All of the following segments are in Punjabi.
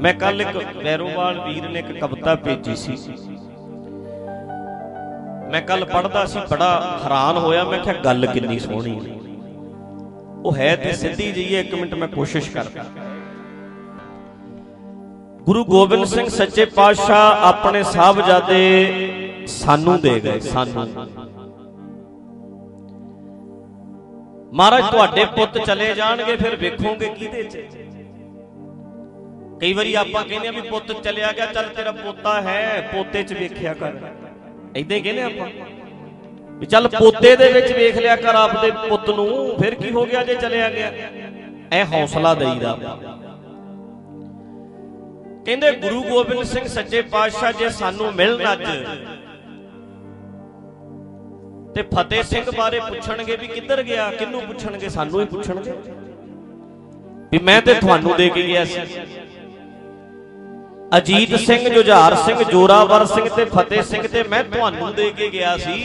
ਮੈਂ ਕੱਲ ਇੱਕ ਵੈਰੋਵਾਲ ਵੀਰ ਨੇ ਇੱਕ ਕਵਿਤਾ ਭੇਜੀ ਸੀ। ਮੈਂ ਕੱਲ ਪੜ੍ਹਦਾ ਸੀ, ਬੜਾ ਹੈਰਾਨ ਹੋਇਆ, ਮੈਂ ਕਿਹਾ ਗੱਲ ਕਿੰਨੀ ਸੋਹਣੀ ਹੈ। ਉਹ ਹੈ ਤੇ ਸਿੱਧੀ ਜਿਹੀ ਹੈ, ਇੱਕ ਮਿੰਟ ਮੈਂ ਕੋਸ਼ਿਸ਼ ਕਰਦਾ ਗੁਰੂ ਗੋਬਿੰਦ ਸਿੰਘ ਸੱਚੇ ਪਾਤਸ਼ਾਹ ਆਪਣੇ ਸਾਹਿਬਜ਼ਾਦੇ ਸਾਨੂੰ ਦੇ ਗਏ, ਸਾਨੂੰ। ਮਹਾਰਾਜ, ਤੁਹਾਡੇ ਪੁੱਤ ਚਲੇ ਜਾਣਗੇ, ਫਿਰ ਵੇਖੋਗੇ ਕਿਹਦੇ ਚ। ਕਈ ਵਾਰੀ ਆਪਾਂ ਕਹਿੰਦੇ ਆ ਵੀ ਪੁੱਤ ਚਲਿਆ ਗਿਆ ਚੱਲ ਤੇਰਾ ਪੋਤਾ ਹੈ ਪੋਤੇ ਚ ਵੇਖਿਆ ਕਰ। ਇਦਾਂ ਹੀ ਕਹਿੰਦੇ ਆਪਾਂ। ਵੀ ਚੱਲ ਪੋਤੇ ਦੇ ਵਿੱਚ ਵੇਖ ਲਿਆ ਕਰ ਆਪਦੇ ਪੁੱਤ ਨੂੰ ਫਿਰ ਕੀ ਹੋ ਗਿਆ ਜੇ ਚਲਿਆ ਗਿਆ? ਐ ਹੌਸਲਾ ਦੇਈਦਾ ਕਹਿੰਦੇ ਗੁਰੂ ਗੋਬਿੰਦ ਸਿੰਘ ਸੱਚੇ ਪਾਤਸ਼ਾਹ ਜੇ ਸਾਨੂੰ ਮਿਲਣ ਅੱਜ ਤੇ ਫਤਿਹ ਸਿੰਘ ਬਾਰੇ ਪੁੱਛਣਗੇ ਵੀ ਕਿੱਧਰ ਗਿਆ ਕਿੰਨੂੰ ਪੁੱਛਣਗੇ ਸਾਨੂੰ ਹੀ ਪੁੱਛਣਗੇ। ਵੀ ਮੈਂ ਤੇ ਤੁਹਾਨੂੰ ਦੇ ਕੇ ਗਿਆ ਸੀ। ਅਜੀਤ ਸਿੰਘ ਜੁਝਾਰ ਸਿੰਘ ਜੋਰਾਵਰ ਸਿੰਘ ਤੇ ਫਤਿਹ ਸਿੰਘ ਤੇ ਮੈਂ ਤੁਹਾਨੂੰ ਦੇ ਕੇ ਗਿਆ ਸੀ।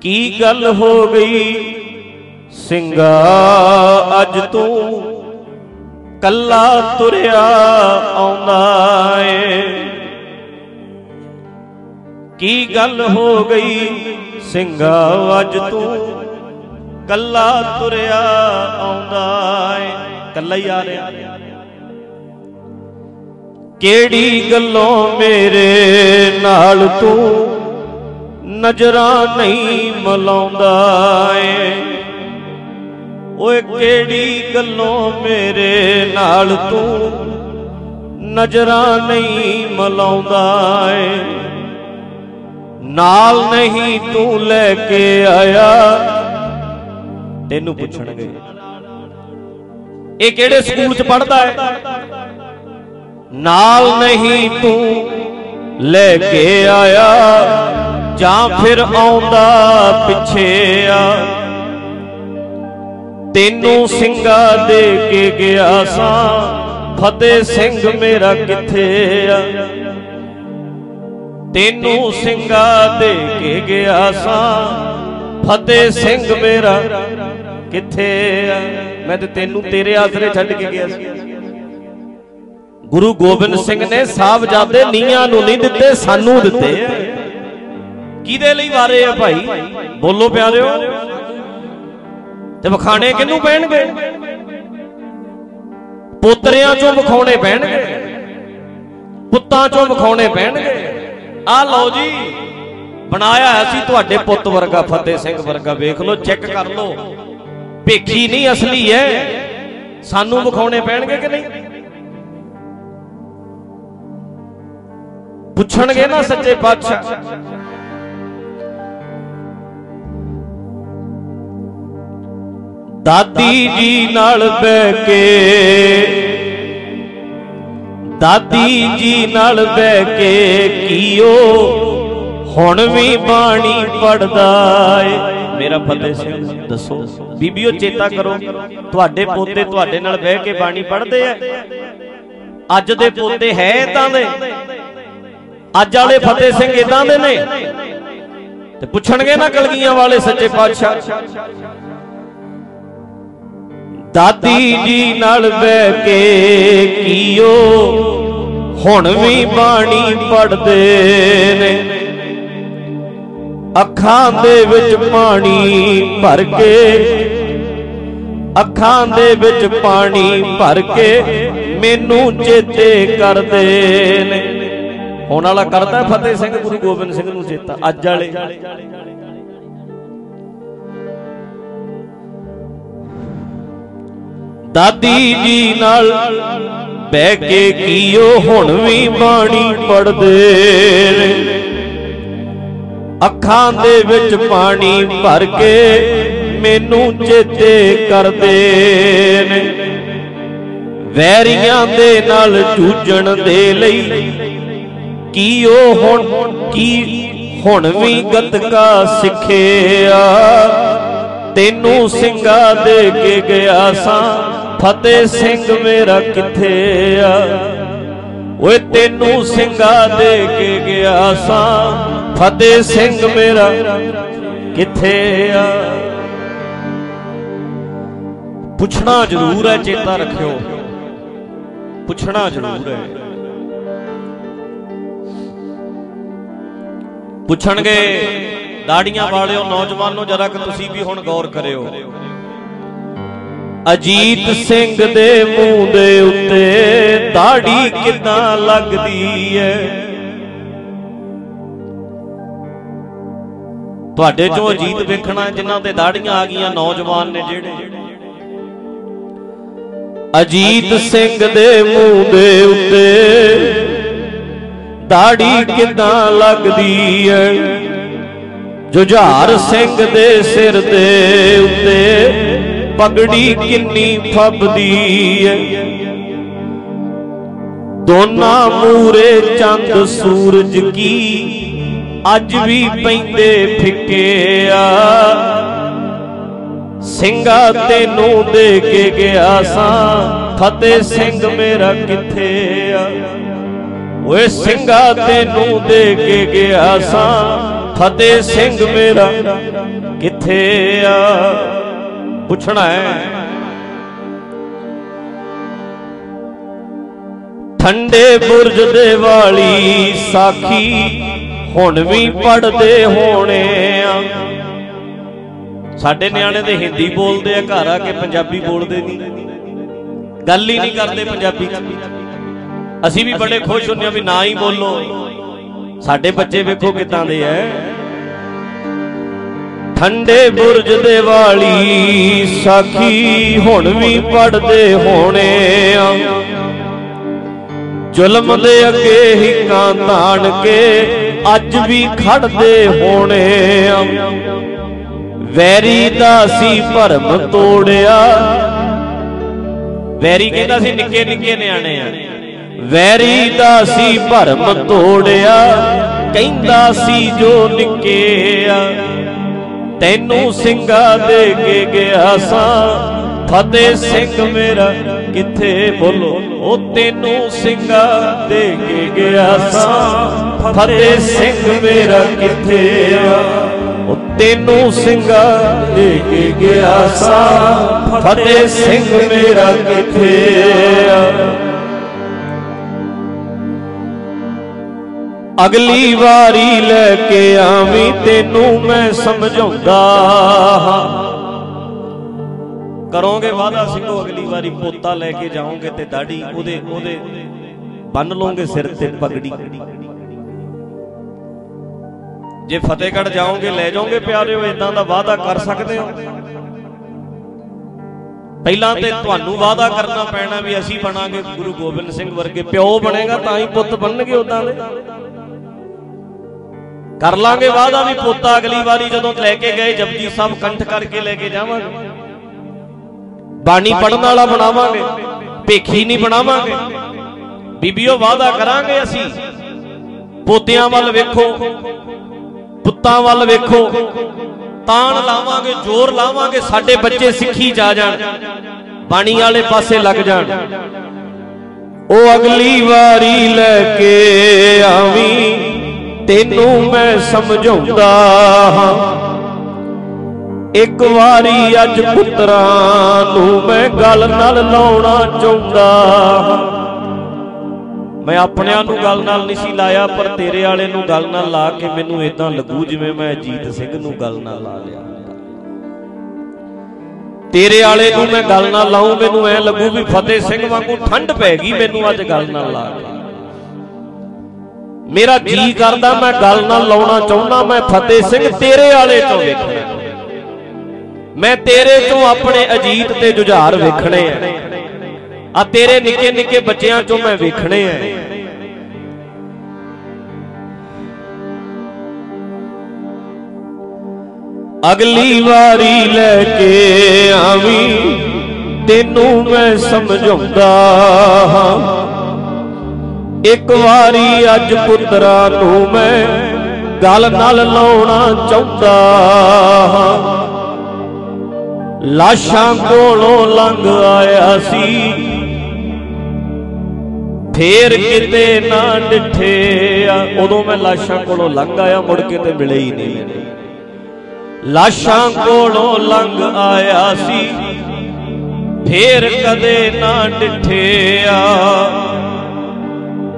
ਕੀ ਗੱਲ ਹੋ ਗਈ? ਸਿੰਘਾ ਅੱਜ ਤੂੰ ਕੱਲਾ ਤੁਰਿਆ ਆਉਂਦਾ ਏ। ਕੀ ਗੱਲ ਹੋ ਗਈ? ਸਿੰਘਾ ਅੱਜ ਤੂੰ ਕੱਲਾ ਤੁਰਿਆ ਆਉਂਦਾ ਏ। ਕੱਲਾ ਹੀ ਆ ਰਿਹਾ। ਕਿਹੜੀ ਗੱਲੋਂ ਮੇਰੇ ਨਾਲ ਤੂੰ ਨਜ਼ਰਾਂ ਨਹੀਂ ਮਲਾਉਂਦਾ ਏ? ਓਏ ਕਿਹੜੀ ਗੱਲੋਂ ਮੇਰੇ ਨਾਲ ਤੂੰ ਨਜ਼ਰਾਂ ਨਹੀਂ ਮਲਾਉਂਦਾ ਏ? ਨਾਲ ਨਹੀਂ ਤੂੰ ਲੈ ਕੇ ਆਇਆ। ਤੈਨੂੰ ਪੁੱਛਣਗੇ। ਇਹ ਕਿਹੜੇ ਸਕੂਲ ਚ ਪੜਦਾ ਹੈ? ਨਾਲ ਨਹੀਂ ਤੂੰ ਲੈ ਕੇ ਆਇਆ, ਜਾਂ ਫਿਰ ਆਉਂਦਾ ਪਿੱਛੇ ਆ। ਤੈਨੂੰ ਸਿੰਘਾ ਦੇ ਕੇ ਗਿਆ ਸਾਂ, ਫਤਿਹ ਸਿੰਘ ਮੇਰਾ ਕਿੱਥੇ ਆ? ਤੈਨੂੰ ਸਿੰਘਾ ਦੇ ਕੇ ਗਿਆ ਸਾਂ, ਫਤਿਹ ਸਿੰਘ ਮੇਰਾ ਕਿੱਥੇ ਆ? ਮੈਂ ਤੇ ਤੈਨੂੰ ਤੇਰੇ ਆਸਰੇ ਛੱਡ ਕੇ ਗਿਆ ਸੀ। ਗੁਰੂ ਗੋਬਿੰਦ ਸਿੰਘ ਨੇ ਸਾਹਿਬਜ਼ਾਦੇ ਨੀਆਂ ਨੂੰ ਨਹੀਂ ਦਿੱਤੇ, ਸਾਨੂੰ ਦਿੱਤੇ। ਆ ਕਿਹਦੇ ਲਈ ਵਾਰੇ ਆ ਭਾਈ? ਬੋਲੋ ਪਿਆਰਿਓ। ਤੇ ਵਿਖਾਣੇ ਕਿਹਨੂੰ ਪੈਣਗੇ? ਪੋਤਰਿਆਂ ਚੋਂ ਵਿਖਾਉਣੇ ਪੈਣਗੇ। ਪੁੱਤਾਂ ਚੋਂ ਵਿਖਾਉਣੇ ਪੈਣਗੇ। ਆ ਲਓ ਜੀ, ਬਣਾਇਆ ਅਸੀਂ ਤੁਹਾਡੇ ਪੁੱਤ ਵਰਗਾ, ਫਤਿਹ ਸਿੰਘ ਵਰਗਾ। ਵੇਖ ਲਓ, ਚੈੱਕ ਕਰ ਲਓ। ਭੇਖੀ ਨਹੀਂ ਅਸਲੀ ਹੈ। ਸਾਨੂੰ ਵਿਖਾਉਣੇ ਪੈਣਗੇ ਕਿ ਨਹੀਂ? ਪੁੱਛਣਗੇ ਨਾ ਸੱਚੇ ਪਾਤਸ਼ਾਹ। ਦਾਦੀ ਜੀ ਨਾਲ ਬਹਿ ਕੇ, ਦਾਦੀ ਜੀ ਨਾਲ ਬਹਿ ਕੇ ਕੀਓ, ਹੁਣ ਵੀ ਬਾਣੀ ਪੜਦਾ ਏ। ਮੇਰਾ ਫਤਿਹ ਸਿੰਘ ਦੱਸੋ। ਬੀਬੀਓ ਚੇਤਾ ਕਰੋ ਤੁਹਾਡੇ ਪੋਤੇ ਤੁਹਾਡੇ ਨਾਲ ਬਹਿ ਕੇ ਬਾਣੀ ਪੜ੍ਹਦੇ ਆ। ਅੱਜ ਦੇ ਪੋਤੇ ਹੈ ਇਦਾਂ ਦੇ। ਅੱਜ ਵਾਲੇ ਫਤਿਹ ਸਿੰਘ ਇਦਾਂ ਦੇ ਨੇ। ਤੇ ਪੁੱਛਣਗੇ ਨਾ ਕਲਗੀਆਂ ਵਾਲੇ ਸੱਚੇ ਪਾਤਸ਼ਾਹ। ਦਾਦੀ ਜੀ ਨਾਲ ਬਹਿ ਕੇ ਕੀਓ। ਹੁਣ ਵੀ ਬਾਣੀ ਪੜਦੇ ਨੇ। ਅੱਖਾਂ ਦੇ ਵਿੱਚ ਪਾਣੀ ਭਰ ਕੇ, ਅੱਖਾਂ ਦੇ ਵਿੱਚ ਪਾਣੀ ਭਰ ਕੇ ਮੈਨੂੰ ਚੇਤੇ ਕਰਦੇ ਨੇ। ਹੁਣ ਵਾਲਾ ਕਰਦਾ ਫਤਿਹ ਸਿੰਘ ਗੁਰੂ ਗੋਬਿੰਦ ਸਿੰਘ ਨੂੰ ਚੇਤਾ, ਅੱਜ ਵਾਲੇ। ਦਾਦੀ ਜੀ ਨਾਲ ਬਹਿ ਕੇ ਕੀਓ, ਹੁਣ ਵੀ ਬਾਣੀ ਪੜਦੇ ਨੇ। ਅੱਖਾਂ ਦੇ ਵਿੱਚ ਪਾਣੀ ਭਰ ਕੇ ਮੈਨੂੰ ਚੇਤੇ ਕਰਦੇ ਨੇ। ਵੈਰੀਆਂ ਦੇ ਨਾਲ ਜੂਝਣ ਦੇ ਲਈ ਕੀ ਉਹ ਹੁਣ, ਕੀ ਹੁਣ ਵੀ ਗਤਕਾ ਸਿੱਖਿਆ? ਤੈਨੂੰ ਸਿੰਘਾ ਦੇ ਕੇ ਗਿਆ ਸਾਂ, ਫਤਿਹ ਸਿੰਘ ਮੇਰਾ ਕਿੱਥੇ ਆ? ਓਏ ਤੈਨੂੰ ਸਿੰਘਾ ਦੇ ਕੇ ਗਿਆ ਸਾਂ ਫਤਿਹ ਸਿੰਘ ਮੇਰਾ ਕਿੱਥੇ ਆ? ਪੁੱਛਣਾ ਜ਼ਰੂਰ ਹੈ, ਚੇਤਾ ਰੱਖਿਓ। ਪੁੱਛਣਾ ਜ਼ਰੂਰ ਹੈ। ਪੁੱਛਣਗੇ, ਦਾੜੀਆਂ ਵਾਲਿਓ, ਨੌਜਵਾਨੋ, ਜਰਾ ਕਿ ਤੁਸੀਂ ਵੀ ਹੁਣ ਗੌਰ ਕਰਿਓ। ਅਜੀਤ ਸਿੰਘ ਦੇ ਮੂੰਹ ਦੇ ਉੱਤੇ ਦਾੜੀ ਕਿੱਦਾਂ ਲੱਗਦੀ ਐ ਤੁਹਾਡੇ ਚੋਂ ਅਜੀਤ ਵੇਖਣਾ ਜਿਨ੍ਹਾਂ ਤੇ ਦਾੜੀਆਂ ਆ ਗਈਆਂ ਨੌਜਵਾਨ ਨੇ ਜਿਹੜੇ। ਅਜੀਤ ਸਿੰਘ ਦੇ ਮੂੰਹ ਦੇ ਉੱਤੇ ਦਾੜੀ ਕਿੱਦਾਂ ਲੱਗਦੀ ਐ? ਜੁਝਾਰ ਸਿੰਘ ਦੇ ਸਿਰ ਦੇ ਉੱਤੇ ਪਗੜੀ ਕਿੰਨੀ ਫੱਬਦੀ ਐ? ਦੋਨਾਂ ਮੂਰੇ ਚੰਦ ਸੂਰਜ ਕੀ ਅੱਜ ਵੀ ਪੈਂਦੇ ਫਿੱਕੇ ਆ। ਸਿੰਘਾ ਤੈਨੂੰ ਦੇ ਕੇ ਗਿਆ ਸਾਂ। ਫਤਿਹ ਸਿੰਘ ਮੇਰਾ ਕਿੱਥੇ ਆ? ਓਏ ਸਿੰਘਾ ਤੈਨੂੰ ਦੇ ਕੇ ਗਿਆ ਸਾਂ। ਫਤਿਹ ਸਿੰਘ ਮੇਰਾ ਕਿੱਥੇ ਆ? ਪੁੱਛਣਾ ਹੈ। ਠੰਡੇ ਬੁਰਜ ਦੇ ਵਾਲੀ ਸਾਖੀ ਹੁਣ ਵੀ ਪੜਦੇ ਹੋਣੇ ਆ। ਸਾਡੇ ਨਿਆਣੇ ਤੇ ਹਿੰਦੀ ਬੋਲਦੇ ਆ ਘਰ ਆ ਕੇ ਪੰਜਾਬੀ ਬੋਲਦੇ ਨਹੀਂ। ਗੱਲ ਹੀ ਨਹੀਂ ਕਰਦੇ ਪੰਜਾਬੀ ਚ। ਅਸੀਂ ਵੀ ਬੜੇ ਖੁਸ਼ ਹੁੰਦੇ ਆ ਵੀ ਨਾ ਹੀ ਬੋਲੋ। ਸਾਡੇ ਬੱਚੇ ਵੇਖੋ ਕਿਦਾਂ ਦੇ ਐ ਠੰਡੇ ਬੁਰਜ ਦੇ ਵਾਲੀ ਸਾਖੀ ਹੁਣ ਵੀ ਪੜਦੇ ਹੋਣੇ ਆ। ਜ਼ੁਲਮ ਦੇ ਅੱਗੇ ਹੀ ਕਾਂ ਤਾਣ ਕੇ ਅੱਜ ਵੀ ਖੜਦੇ ਹੋਣੇ ਆ। ਵੈਰੀ ਦਾ ਸੀ ਭਰਮ ਤੋੜਿਆ। ਵੈਰੀ ਕਹਿੰਦਾ ਸੀ ਨਿੱਕੇ ਨਿੱਕੇ ਨਿਆਣੇ ਆ। ਵੈਰੀ ਦਾ ਸੀ ਭਰਮ ਤੋੜਿਆ। ਕਹਿੰਦਾ ਸੀ ਜੋ ਨਿੱਕੇ ਆ। ਤੈਨੂੰ ਸਿੰਘਾ ਦੇ ਕੇ ਗਿਆ ਸਾਂ। ਫਤਿਹ ਸਿੰਘ ਮੇਰਾ ਕਿੱਥੇ ਬੋਲੋ ਉਹ ਤੈਨੂੰ ਸਿੰਘਾ ਦੇ ਕੇ ਗਿਆ ਸਾਂ। ਫਤਿਹ ਸਿੰਘ ਮੇਰਾ ਕਿੱਥੇ ਆ? ਉਹ ਤੈਨੂੰ ਸਿੰਘਾ ਦੇ ਕੇ ਗਿਆ ਸਾਂ। ਫਤਿਹ ਸਿੰਘ ਮੇਰਾ ਕਿੱਥੇ ਆ? ਅਗਲੀ ਵਾਰੀ ਲੈ ਕੇ ਆਵੀਂ, ਤੈਨੂੰ ਮੈਂ ਸਮਝਾਉਂਦਾ ਹਾਂ। ਕਰੋਗੇ ਵਾਦਾ ਸਿੰਘੋ ਅਗਲੀ ਵਾਰੀ ਪੋਤਾ ਲੈ ਕੇ ਜਾਓਗੇ ਤੇ ਦਾੜੀ ਉਹਦੇ ਉਹਦੇ ਬੰਨ ਲਓਗੇ ਸਿਰ ਤੇ ਪਗੜੀ। ਜੇ ਫਤਿਹਗੜ੍ਹ ਜਾਓਗੇ, ਲੈ ਜਾਓਗੇ ਪਿਆਰਿਓ ਇਦਾਂ ਦਾ ਵਾਦਾ ਕਰ ਸਕਦੇ ਹੋ? ਪਹਿਲਾਂ ਤੇ ਤੁਹਾਨੂੰ ਵਾਦਾ ਕਰਨਾ ਪੈਣਾ ਵੀ ਅਸੀਂ ਬਣਾਂਗੇ, ਗੁਰੂ ਗੋਬਿੰਦ ਸਿੰਘ ਵਰਗੇ ਪਿਓ ਬਣੇਗਾ, ਤਾਂ ਹੀ ਪੁੱਤ ਬਣਨਗੇ ਉਦਾਂ ਦੇ। ਕਰ ਲਾਂਗੇ ਵਾਦਾ ਵੀ ਪੋਤਾ ਅਗਲੀ ਵਾਰੀ ਜਦੋਂ ਲੈ ਕੇ ਗਏ, ਜਪਜੀ ਸਾਹਿਬ ਕੰਠ ਕਰਕੇ ਲੈ ਕੇ ਜਾਵਾਂਗੇ। ਬਾਣੀ ਪੜਨ ਵਾਲਾ ਬਣਾਵਾਂਗੇ, ਭੇਖੀ ਨਹੀਂ ਬਣਾਵਾਂਗੇ। ਬੀਬੀਓ ਵਾਦਾ ਕਰਾਂਗੇ ਅਸੀਂ। ਪੋਤਿਆਂ ਵੱਲ ਵੇਖੋ, ਪੁੱਤਾਂ ਵੱਲ ਵੇਖੋ। ਤਾਣ ਲਾਵਾਂਗੇ, ਜ਼ੋਰ ਲਾਵਾਂਗੇ, ਸਾਡੇ ਬੱਚੇ ਸਿੱਖੀ ਜਾ ਜਾਣ। ਬਾਣੀ ਵਾਲੇ ਪਾਸੇ ਲੱਗ ਜਾਣ। ਉਹ ਅਗਲੀ ਵਾਰੀ ਲੈ ਕੇ ਆਵੀਂ, ਤੈਨੂੰ ਮੈਂ ਸਮਝਾਉਂਦਾ ਹਾਂ। ਇੱਕ ਵਾਰੀ ਅੱਜ ਪੁੱਤਰਾਂ ਨੂੰ ਮੈਂ ਗੱਲ ਨਾਲ ਲਾਉਣਾ ਚਾਹੁੰਦਾ। ਮੈਂ ਆਪਣਿਆਂ ਨੂੰ ਗੱਲ ਨਾਲ ਨਹੀਂ ਸੀ ਲਾਇਆ, ਪਰ ਤੇਰੇ ਵਾਲੇ ਨੂੰ ਗੱਲ ਨਾਲ ਲਾ ਕੇ ਮੈਨੂੰ ਇਦਾਂ ਲੱਗੂ ਜਿਵੇਂ ਮੈਂ ਅਜੀਤ ਸਿੰਘ ਨੂੰ ਗੱਲ ਨਾਲ ਲਾ ਲਿਆ ਤੇਰੇ ਵਾਲੇ ਨੂੰ ਮੈਂ ਗੱਲ ਨਾਲ ਲਾਉਂ ਮੈਨੂੰ ਐ ਲੱਗੂ ਵੀ ਫਤਿਹ ਸਿੰਘ ਵਾਂਗੂ ਠੰਡ ਪੈ ਗਈ ਮੈਨੂੰ ਅੱਜ ਗੱਲ ਨਾਲ ਲਾ ਕੇ। ਮੇਰਾ ਜੀ ਕਰਦਾ, ਮੈਂ ਗੱਲ ਨਾਲ ਲਾਉਣਾ ਚਾਹੁੰਦਾ, ਮੈਂ ਫਤਿਹ ਸਿੰਘ ਤੇਰੇ ਵਾਲੇ ਚੋਂ ਵੇਖਣਾ। ਮੈਂ ਤੇਰੇ ਚੋਂ ਆਪਣੇ ਅਜੀਤ ਤੇ ਜੁਝਾਰ ਵੇਖਣੇ ਆ। ਆ ਤੇਰੇ ਨਿੱਕੇ ਨਿੱਕੇ ਬੱਚਿਆਂ ਚੋਂ ਮੈਂ ਵੇਖਣੇ ਆ। ਅਗਲੀ ਵਾਰੀ ਲੈ ਕੇ ਆਵੀਂ, ਤੈਨੂੰ ਮੈਂ ਸਮਝਾਉਂਦਾ ਹਾਂ। ਇੱਕ ਵਾਰੀ ਅੱਜ ਪੁੱਤਰਾ ਨੂੰ ਮੈਂ ਗੱਲ ਨਾਲ ਲਾਉਣਾ ਚਾਹੁੰਦਾ ਹਾਂ। ਲਾਸ਼ਾਂ ਕੋਲੋਂ ਲੰਘ ਆਇਆ ਸੀ ਫੇਰ ਕਿਤੇ ਨਾ ਡਿਠੇ ਆ। ਉਦੋਂ ਮੈਂ ਲਾਸ਼ਾਂ ਕੋਲੋਂ ਲੰਘ ਆਇਆ, ਮੁੜ ਕੇ ਤੇ ਮਿਲੇ ਹੀ ਨਹੀਂ ਲਾਸ਼ਾਂ ਕੋਲੋਂ ਲੰਘ ਆਇਆ ਸੀ। ਫੇਰ ਕਦੇ ਨਾ ਡਿਠਿਆ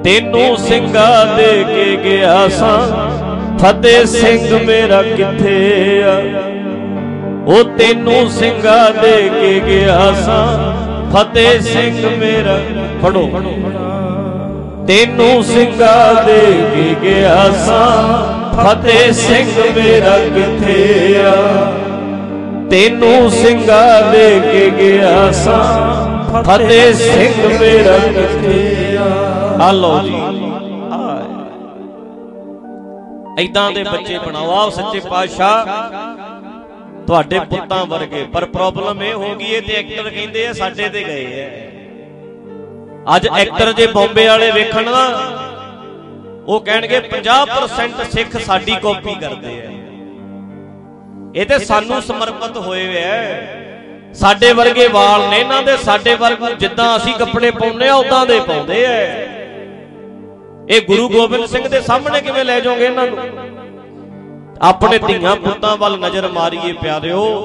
ਤੈਨੂੰ ਸਿੰਘਾ ਦੇ ਕੇ ਗਿਆ ਸਾਂ। ਫਤਿਹ ਸਿੰਘ ਮੇਰਾ ਕਿੱਥੇ ਆ? ਉਹ ਤੈਨੂੰ ਸਿੰਘਾ ਦੇ ਕੇ ਗਿਆ ਸਾਂ। ਫਤਿਹ ਸਿੰਘ ਮੇਰਾ, ਫੜੋ। ਤੈਨੂੰ ਸਿੰਘਾ ਦੇ ਕੇ ਗਿਆ ਸਾਂ। ਫਤਿਹ ਸਿੰਘ ਮੇਰਾ ਕਿੱਥੇ ਆ? ਤੈਨੂੰ ਸਿੰਘਾ ਦੇ ਕੇ ਗਿਆ ਸਾਂ। ਫਤਿਹ ਸਿੰਘ ਮੇਰਾ ਕਿੱਥੇ ਆ? ਆ ਲਓ ਜੀ। ਐਦਾਂ ਦੇ ਬੱਚੇ ਬਣਾਓ। ਆਓ ਸੱਚੇ ਪਾਤਸ਼ਾਹ। ਤੁਹਾਡੇ ਪੁੱਤਾਂ ਵਰਗੇ ਪਰ ਪ੍ਰੋਬਲਮ ਇਹ ਹੋ ਗਈ ਇਹ ਤੇ ਐਕਟਰ ਕਹਿੰਦੇ ਆ ਸਾਡੇ ਤੇ ਗਏ ਆ। ਅੱਜ ਐਕਟਰ ਜੇ ਬੰਬੇ ਵਾਲੇ ਵੇਖਣ ਨਾ ਉਹ ਕਹਿਣਗੇ 50% ਸਿੱਖ ਸਾਡੀ ਕਾਪੀ ਕਰਦੇ ਆ। ਇਹ ਤੇ ਸਾਨੂੰ ਸਮਰਪਿਤ ਹੋਏ ਐ ਸਾਡੇ ਵਰਗੇ ਵਾਲ ਨੇ ਇਹਨਾਂ ਦੇ ਸਾਡੇ ਵਰਗ ਜਿੱਦਾਂ ਅਸੀਂ ਕੱਪੜੇ ਪਾਉਂਦੇ ਆ ਉਦਾਂ ਦੇ ਪਾਉਂਦੇ ਐ ਇਹ ਗੁਰੂ ਗੋਬਿੰਦ ਸਿੰਘ ਦੇ ਸਾਹਮਣੇ ਕਿਵੇਂ ਲੈ ਜਾਓਗੇ ਇਹਨਾਂ ਨੂੰ? ਆਪਣੇ ਧੀਆਂ ਪੁੱਤਾਂ ਵੱਲ ਨਜ਼ਰ ਮਾਰੀਏ ਪਿਆਰਿਓ।